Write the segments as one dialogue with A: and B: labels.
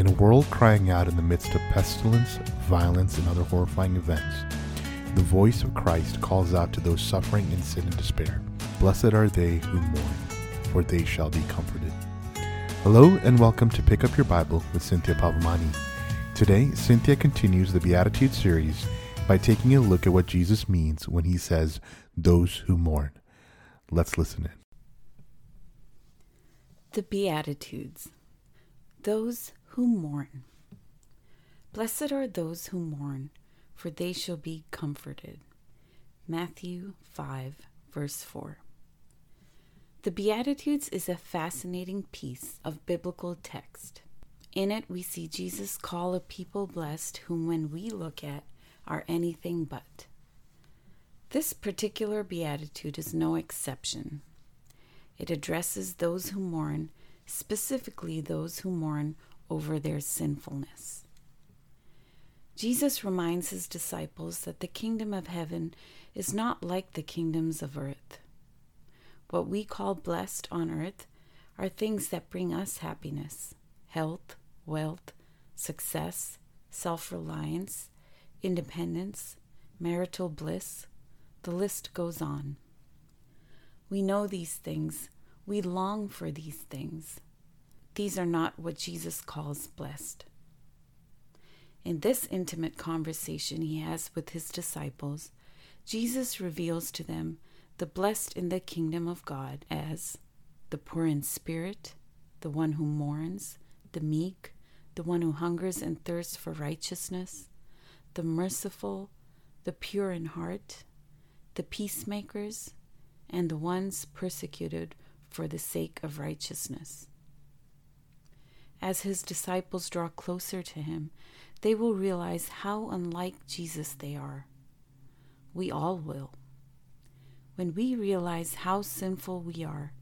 A: In a world crying out in the midst of pestilence, violence, and other horrifying events, the voice of Christ calls out to those suffering in sin and despair. Blessed are they who mourn, for they shall be comforted. Hello and welcome to Pick Up Your Bible with Cynthia Pavamani. Today, Cynthia continues the Beatitude series by taking a look at what Jesus means when he says, those who mourn. Let's listen in.
B: The Beatitudes Those who mourn. Blessed are those who mourn, for they shall be comforted. Matthew 5, verse 4. The Beatitudes is a fascinating piece of biblical text. In it, we see Jesus call a people blessed whom, when we look at, are anything but. This particular beatitude is no exception. It addresses those who mourn, specifically those who mourn over their sinfulness. Jesus reminds his disciples that the kingdom of heaven is not like the kingdoms of earth. What we call blessed on earth are things that bring us happiness, health, wealth, success, self reliance, independence, marital bliss, the list goes on. We know these things. We long for these things. These are not what Jesus calls blessed. In this intimate conversation he has with his disciples, Jesus reveals to them the blessed in the kingdom of God as the poor in spirit, the one who mourns, the meek, the one who hungers and thirsts for righteousness, the merciful, the pure in heart, the peacemakers, and the ones persecuted for the sake of righteousness. As his disciples draw closer to him, they will realize how unlike Jesus they are. We all will. When we realize how sinful we are,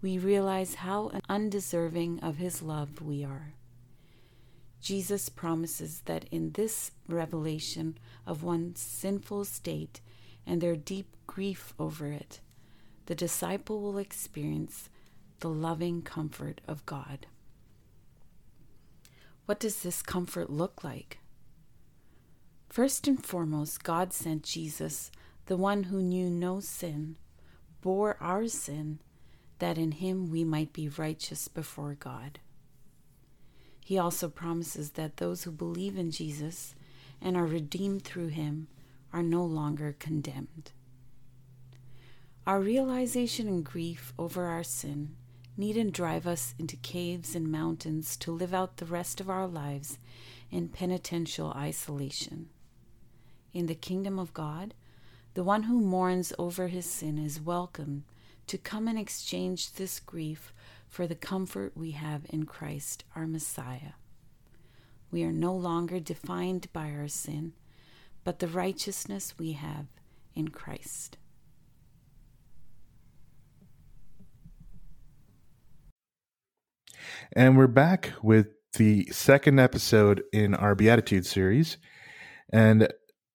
B: we realize how undeserving of his love we are. Jesus promises that in this revelation of one's sinful state, and their deep grief over it, the disciple will experience the loving comfort of God. What does this comfort look like? First and foremost, God sent Jesus, the one who knew no sin, bore our sin, that in him we might be righteous before God. He also promises that those who believe in Jesus and are redeemed through him are no longer condemned. Our realization and grief over our sin needn't drive us into caves and mountains to live out the rest of our lives in penitential isolation. In the kingdom of God, the one who mourns over his sin is welcome to come and exchange this grief for the comfort we have in Christ, our Messiah. We are no longer defined by our sin, but the righteousness we have in Christ.
A: And we're back with the second episode in our Beatitude series. And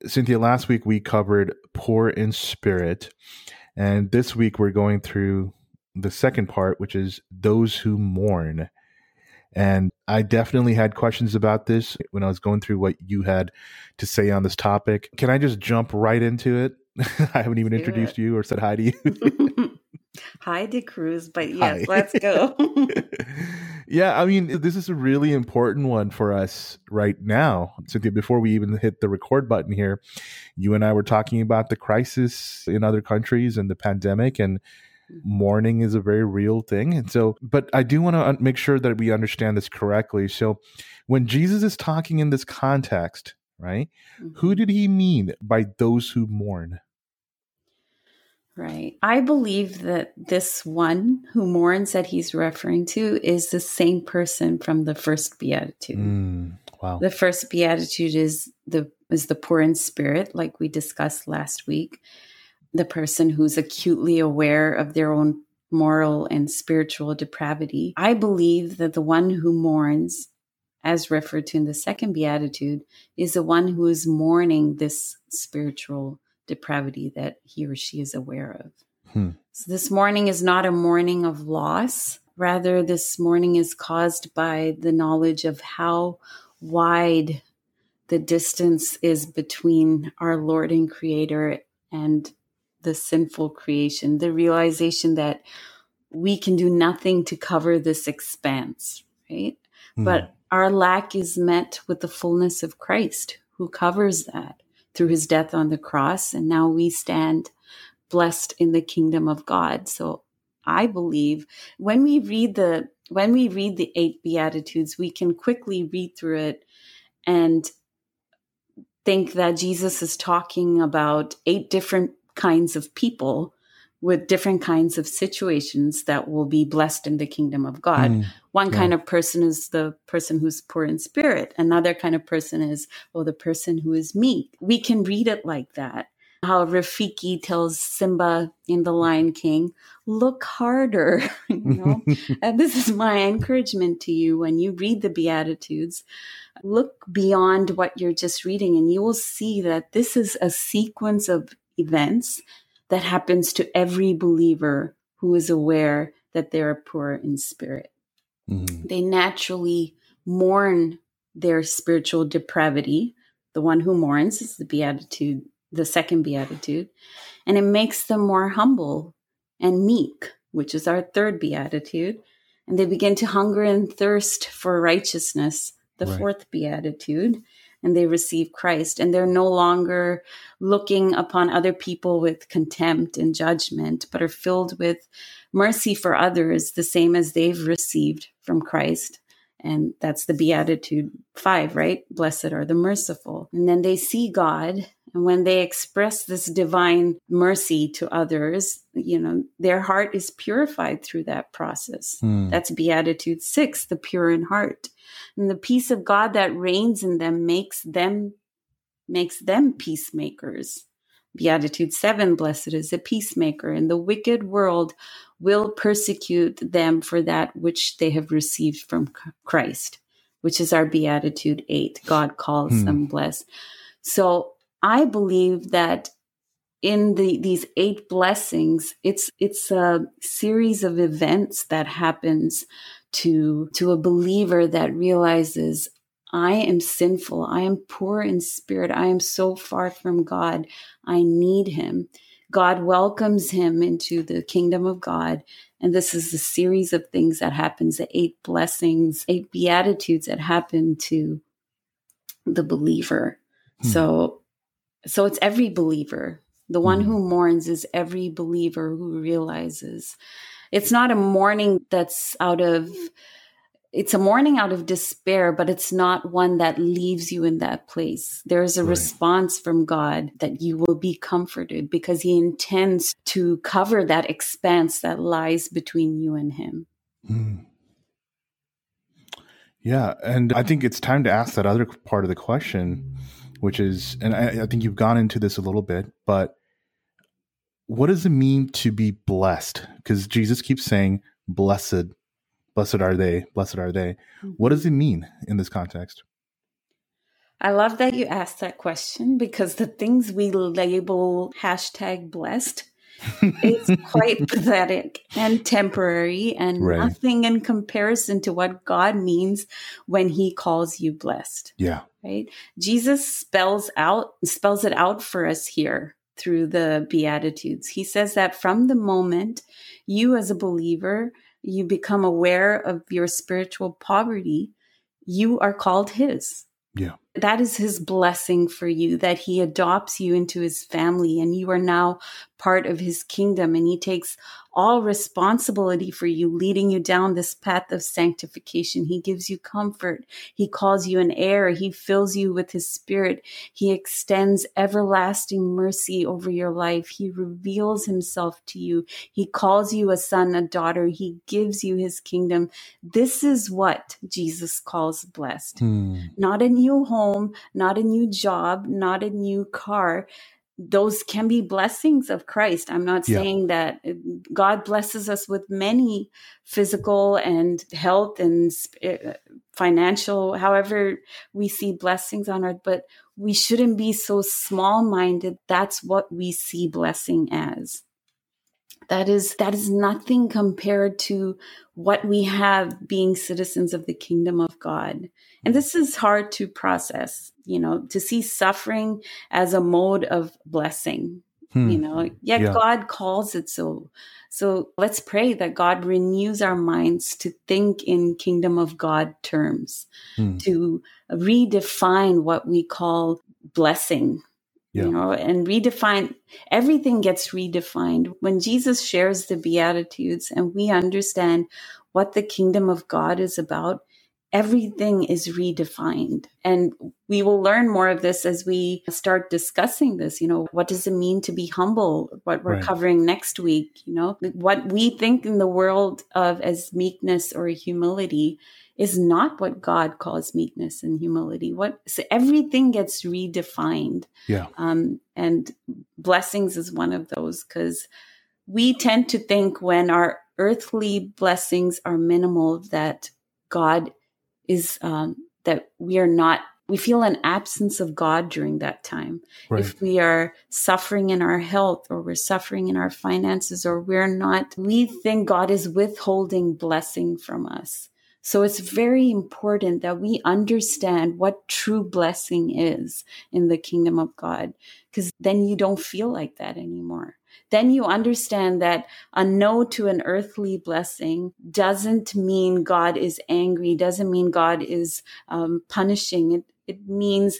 A: Cynthia, last week we covered poor in spirit. And this week we're going through the second part, which is those who mourn. And I definitely had questions about this when I was going through what you had to say on this topic. Can I just jump right into it? I haven't even introduced it. you or said hi to you.
B: hi to Cruz, but yes, hi. let's go.
A: yeah, I mean, this is a really important one for us right now. Cynthia, before we even hit the record button here, you and I were talking about the crisis in other countries and the pandemic and mourning is a very real thing. And so, but I do want to make sure that we understand this correctly. So, when Jesus is talking in this context, right, mm-hmm. who did he mean by those who mourn?
B: Right. I believe that this one who mourns that he's referring to is the same person from the first beatitude.
A: Mm, wow.
B: The first beatitude is the is the poor in spirit like we discussed last week the person who's acutely aware of their own moral and spiritual depravity. I believe that the one who mourns, as referred to in the second beatitude, is the one who is mourning this spiritual depravity that he or she is aware of. Hmm. So this mourning is not a mourning of loss rather this mourning is caused by the knowledge of how wide the distance is between our Lord and Creator and the sinful creation, the realization that we can do nothing to cover this expanse, right? Mm. But our lack is met with the fullness of Christ, who covers that through his death on the cross. And now we stand blessed in the kingdom of God. So I believe when we read the when we read the eight beatitudes, we can quickly read through it and think that Jesus is talking about eight different kinds of people with different kinds of situations that will be blessed in the kingdom of God. Mm, One yeah. kind of person is the person who's poor in spirit. Another kind of person is, well, the person who is meek. We can read it like that. How Rafiki tells Simba in The Lion King, look harder. you know? and this is my encouragement to you when you read the Beatitudes. Look beyond what you're just reading, and you will see that this is a sequence of events that happens to every believer who is aware that they're poor in spirit. Mm-hmm. They naturally mourn their spiritual depravity. The one who mourns is the beatitude, the second beatitude, and it makes them more humble and meek, which is our third beatitude. And they begin to hunger and thirst for righteousness, the right. fourth beatitude and they receive Christ. And they're no longer looking upon other people with contempt and judgment, but are filled with mercy for others, the same as they've received from Christ. And that's the Beatitude 5, right? Blessed are the merciful. And then they see God. And when they express this divine mercy to others, you know, their heart is purified through that process. Hmm. That's Beatitude 6, the pure in heart. And the peace of God that reigns in them makes them makes them peacemakers. Beatitude 7 Blessed is a peacemaker, and the wicked world will persecute them for that which they have received from Christ, which is our Beatitude 8. God calls hmm. them blessed. So I believe that in the these eight blessings, it's it's a series of events that happens to to a believer that realizes I am sinful. I am poor in spirit. I am so far from God. I need him. God welcomes him into the kingdom of God. And this is a series of things that happens, the eight blessings, eight beatitudes that happen to the believer. Hmm. So so it's every believer. The one hmm. who mourns is every believer who realizes it's not a mourning that's out of it's a mourning out of despair, but it's not one that leaves you in that place. There's a right. response from God that you will be comforted because He intends to cover that expanse that lies between you and Him. Mm.
A: Yeah. And I think it's time to ask that other part of the question, which is, and I, I think you've gone into this a little bit, but what does it mean to be blessed? Because Jesus keeps saying, blessed, blessed are they, blessed are they. Mm-hmm. What does it mean in this context?
B: I love that you asked that question because the things we label hashtag blessed is quite pathetic and temporary and right. nothing in comparison to what God means when he calls you blessed.
A: Yeah.
B: Right? Jesus spells out spells it out for us here through the Beatitudes. He says that from the moment you, as a believer, you become aware of your spiritual poverty, you are called His.
A: Yeah.
B: That is His blessing for you, that He adopts you into His family and you are now part of His kingdom and He takes all responsibility for you, leading you down this path of sanctification. He gives you comfort. He calls you an heir. He fills you with his spirit. He extends everlasting mercy over your life. He reveals himself to you. He calls you a son, a daughter. He gives you his kingdom. This is what Jesus calls blessed. Hmm. Not a new home, not a new job, not a new car those can be blessings of Christ. I'm not yeah. saying that uh, God blesses us with many physical and health and uh, financial, however we see blessings on earth, but we shouldn't be so small minded. That's what we see blessing as. That is that is nothing compared to what we have being citizens of the kingdom of God. And this is hard to process, you know, to see suffering as a mode of blessing. Hmm. You know, yet yeah. God calls it so. So let's pray that God renews our minds to think in kingdom of God terms, hmm. to redefine what we call blessing yeah. you know and redefine everything gets redefined when jesus shares the beatitudes and we understand what the kingdom of god is about everything is redefined and we will learn more of this as we start discussing this you know what does it mean to be humble what we're right. covering next week you know what we think in the world of as meekness or humility is not what God calls meekness and humility. What so everything gets redefined.
A: Yeah. Um,
B: and blessings is one of those because we tend to think when our earthly blessings are minimal that God is um, that we are not. We feel an absence of God during that time. Right. If we are suffering in our health or we're suffering in our finances or we're not, we think God is withholding blessing from us. So it's very important that we understand what true blessing is in the kingdom of God, because then you don't feel like that anymore. Then you understand that a no to an earthly blessing doesn't mean God is angry, doesn't mean God is um, punishing. It, it means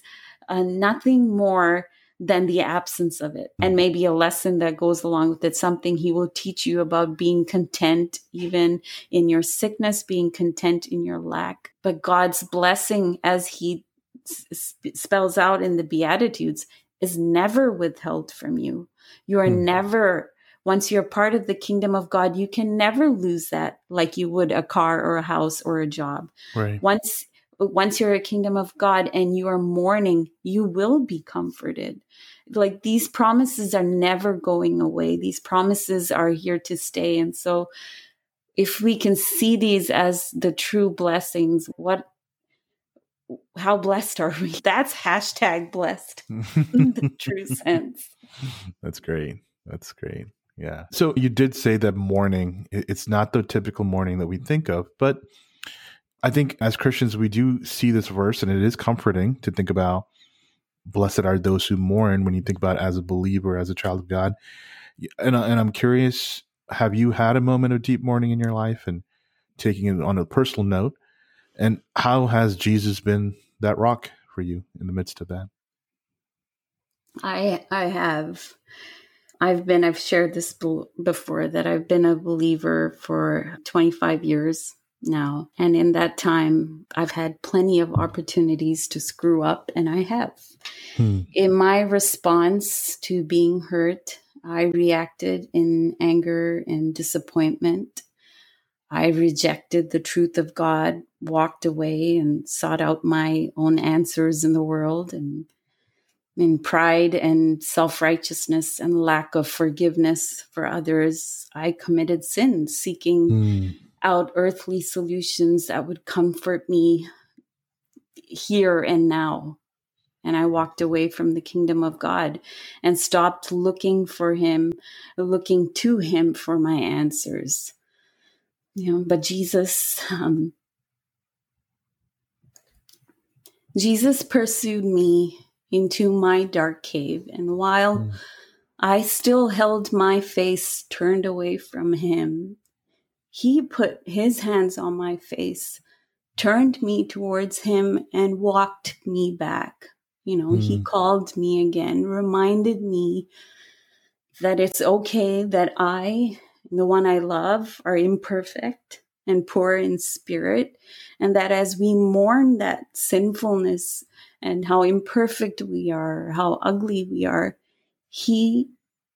B: uh, nothing more than the absence of it. And maybe a lesson that goes along with it, something he will teach you about being content, even in your sickness, being content in your lack. But God's blessing, as he spells out in the Beatitudes, is never withheld from you. You are mm. never once you're part of the kingdom of God, you can never lose that like you would a car or a house or a job.
A: Right.
B: Once once you're a kingdom of God and you are mourning, you will be comforted. Like these promises are never going away. These promises are here to stay. And so if we can see these as the true blessings, what how blessed are we? That's hashtag blessed in the true sense.
A: That's great. That's great. Yeah. So you did say that mourning, it's not the typical mourning that we think of, but I think as Christians, we do see this verse, and it is comforting to think about blessed are those who mourn when you think about as a believer, as a child of God. And, uh, and I'm curious, have you had a moment of deep mourning in your life and taking it on a personal note? And how has Jesus been that rock for you in the midst of that?
B: I I have I've been I've shared this before that I've been a believer for 25 years now. And in that time, I've had plenty of opportunities to screw up, and I have. Hmm. In my response to being hurt, I reacted in anger and disappointment. I rejected the truth of God, walked away, and sought out my own answers in the world. And in pride and self righteousness and lack of forgiveness for others, I committed sin, seeking mm out earthly solutions that would comfort me here and now. And I walked away from the kingdom of God and stopped looking for Him, looking to Him for my answers. You know, but Jesus, um, Jesus pursued me into my dark cave. And while mm. I still held my face turned away from him, he put his hands on my face, turned me towards him, and walked me back. You know, mm. he called me again, reminded me that it's okay that I, the one I love, are imperfect and poor in spirit. And that as we mourn that sinfulness and how imperfect we are, how ugly we are, He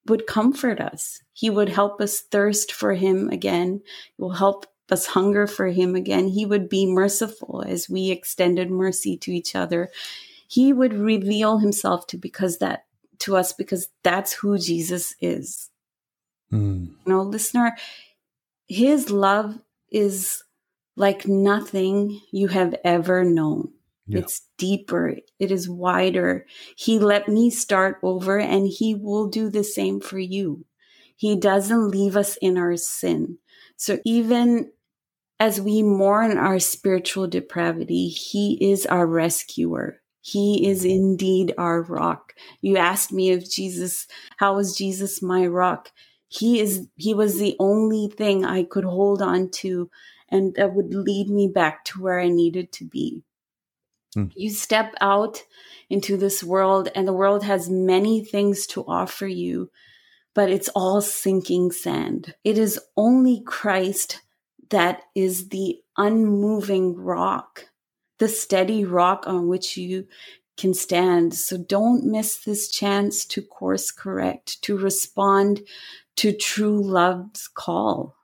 B: would comfort us. He would help us thirst for him again. He will help us hunger for him again. He would be merciful as we extended mercy to each other. He would reveal himself to because that to us because that's who Jesus is. Mm. You know, listener, his love is like nothing you have ever known. Yeah. It's deeper. It is wider. He let me start over and he will do the same for you. He doesn't leave us in our sin. So even as we mourn our spiritual depravity, He is our rescuer. He is mm-hmm. indeed our rock. You asked me if Jesus, how was Jesus my rock? He is, he was the only thing I could hold on to and that would lead me back to where I needed to be. Hmm. You step out into this world and the world has many things to offer you, but it's all sinking sand. It is only Christ that is the unmoving rock, the steady rock on which you can stand. So don't miss this chance to course correct, to respond to true love's call.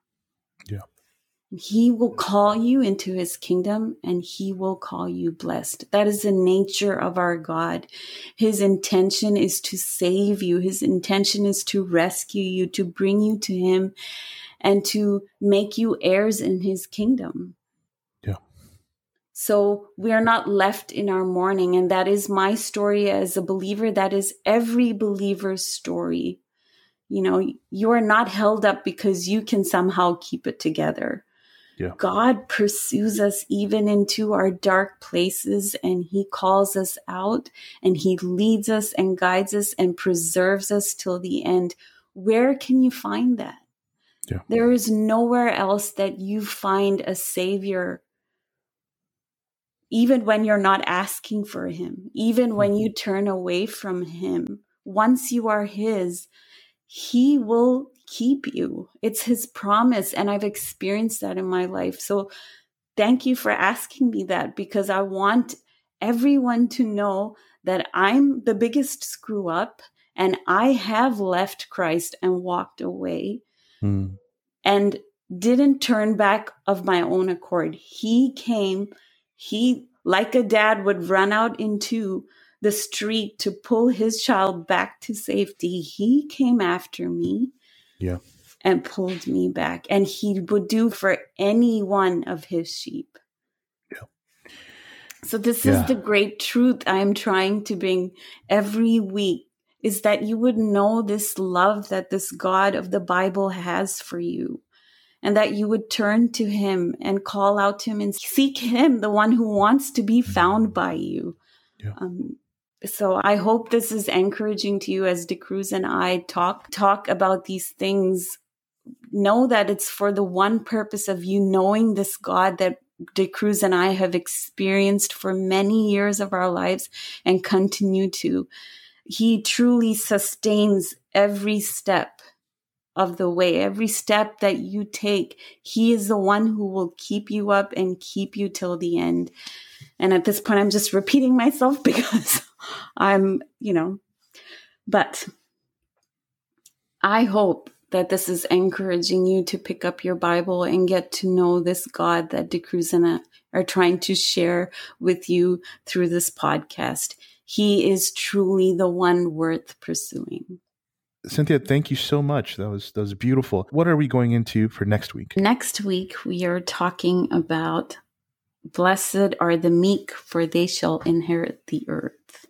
B: He will call you into his kingdom and he will call you blessed. That is the nature of our God. His intention is to save you. His intention is to rescue you, to bring you to him and to make you heirs in his kingdom.
A: Yeah.
B: So we are not left in our mourning. And that is my story as a believer. That is every believer's story. You know, you are not held up because you can somehow keep it together.
A: Yeah.
B: God pursues us even into our dark places and he calls us out and he leads us and guides us and preserves us till the end. Where can you find that?
A: Yeah.
B: There is nowhere else that you find a savior, even when you're not asking for him, even when mm-hmm. you turn away from him. Once you are his, he will keep you. It's his promise. And I've experienced that in my life. So thank you for asking me that because I want everyone to know that I'm the biggest screw up and I have left Christ and walked away mm. and didn't turn back of my own accord. He came, he, like a dad, would run out into the street to pull his child back to safety. He came after me.
A: Yeah.
B: And pulled me back. And he would do for any one of his sheep.
A: Yeah.
B: So this yeah. is the great truth I'm trying to bring every week is that you would know this love that this God of the Bible has for you and that you would turn to him and call out to him and seek him, the one who wants to be found by you.
A: Yeah.
B: Um, so I hope this is encouraging to you as DeCruz and I talk talk about these things. Know that it's for the one purpose of you knowing this God that DeCruz and I have experienced for many years of our lives and continue to. He truly sustains every step of the way, every step that you take. He is the one who will keep you up and keep you till the end. And at this point, I'm just repeating myself because I'm, you know, but I hope that this is encouraging you to pick up your Bible and get to know this God that DeCruz and I are trying to share with you through this podcast. He is truly the one worth pursuing.
A: Cynthia, thank you so much. That was that was beautiful. What are we going into for next week?
B: Next week we are talking about blessed are the meek for they shall inherit the earth.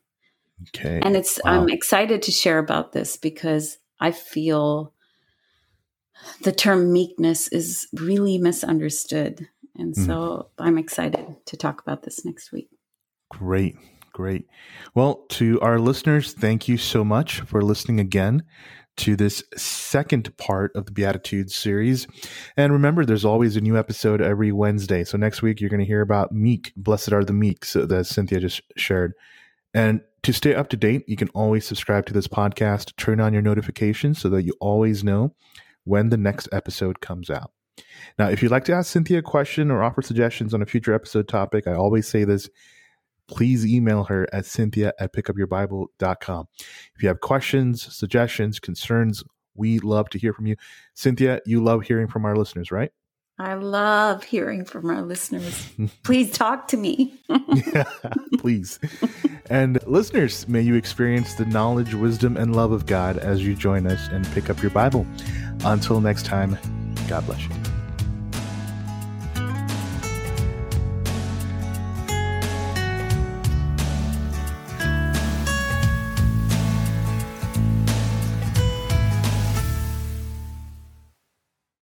A: Okay.
B: And it's wow. I'm excited to share about this because I feel the term meekness is really misunderstood. And mm. so I'm excited to talk about this next week.
A: Great. Great. Well, to our listeners, thank you so much for listening again to this second part of the Beatitudes series. And remember, there's always a new episode every Wednesday. So next week, you're going to hear about meek. Blessed are the meek, so that Cynthia just shared. And to stay up to date, you can always subscribe to this podcast, turn on your notifications so that you always know when the next episode comes out. Now, if you'd like to ask Cynthia a question or offer suggestions on a future episode topic, I always say this please email her at cynthia at pickupyourbible.com. If you have questions, suggestions, concerns, we love to hear from you. Cynthia, you love hearing from our listeners, right?
B: I love hearing from our listeners. Please talk to me.
A: yeah, please. and listeners, may you experience the knowledge, wisdom, and love of God as you join us and pick up your Bible. Until next time, God bless you.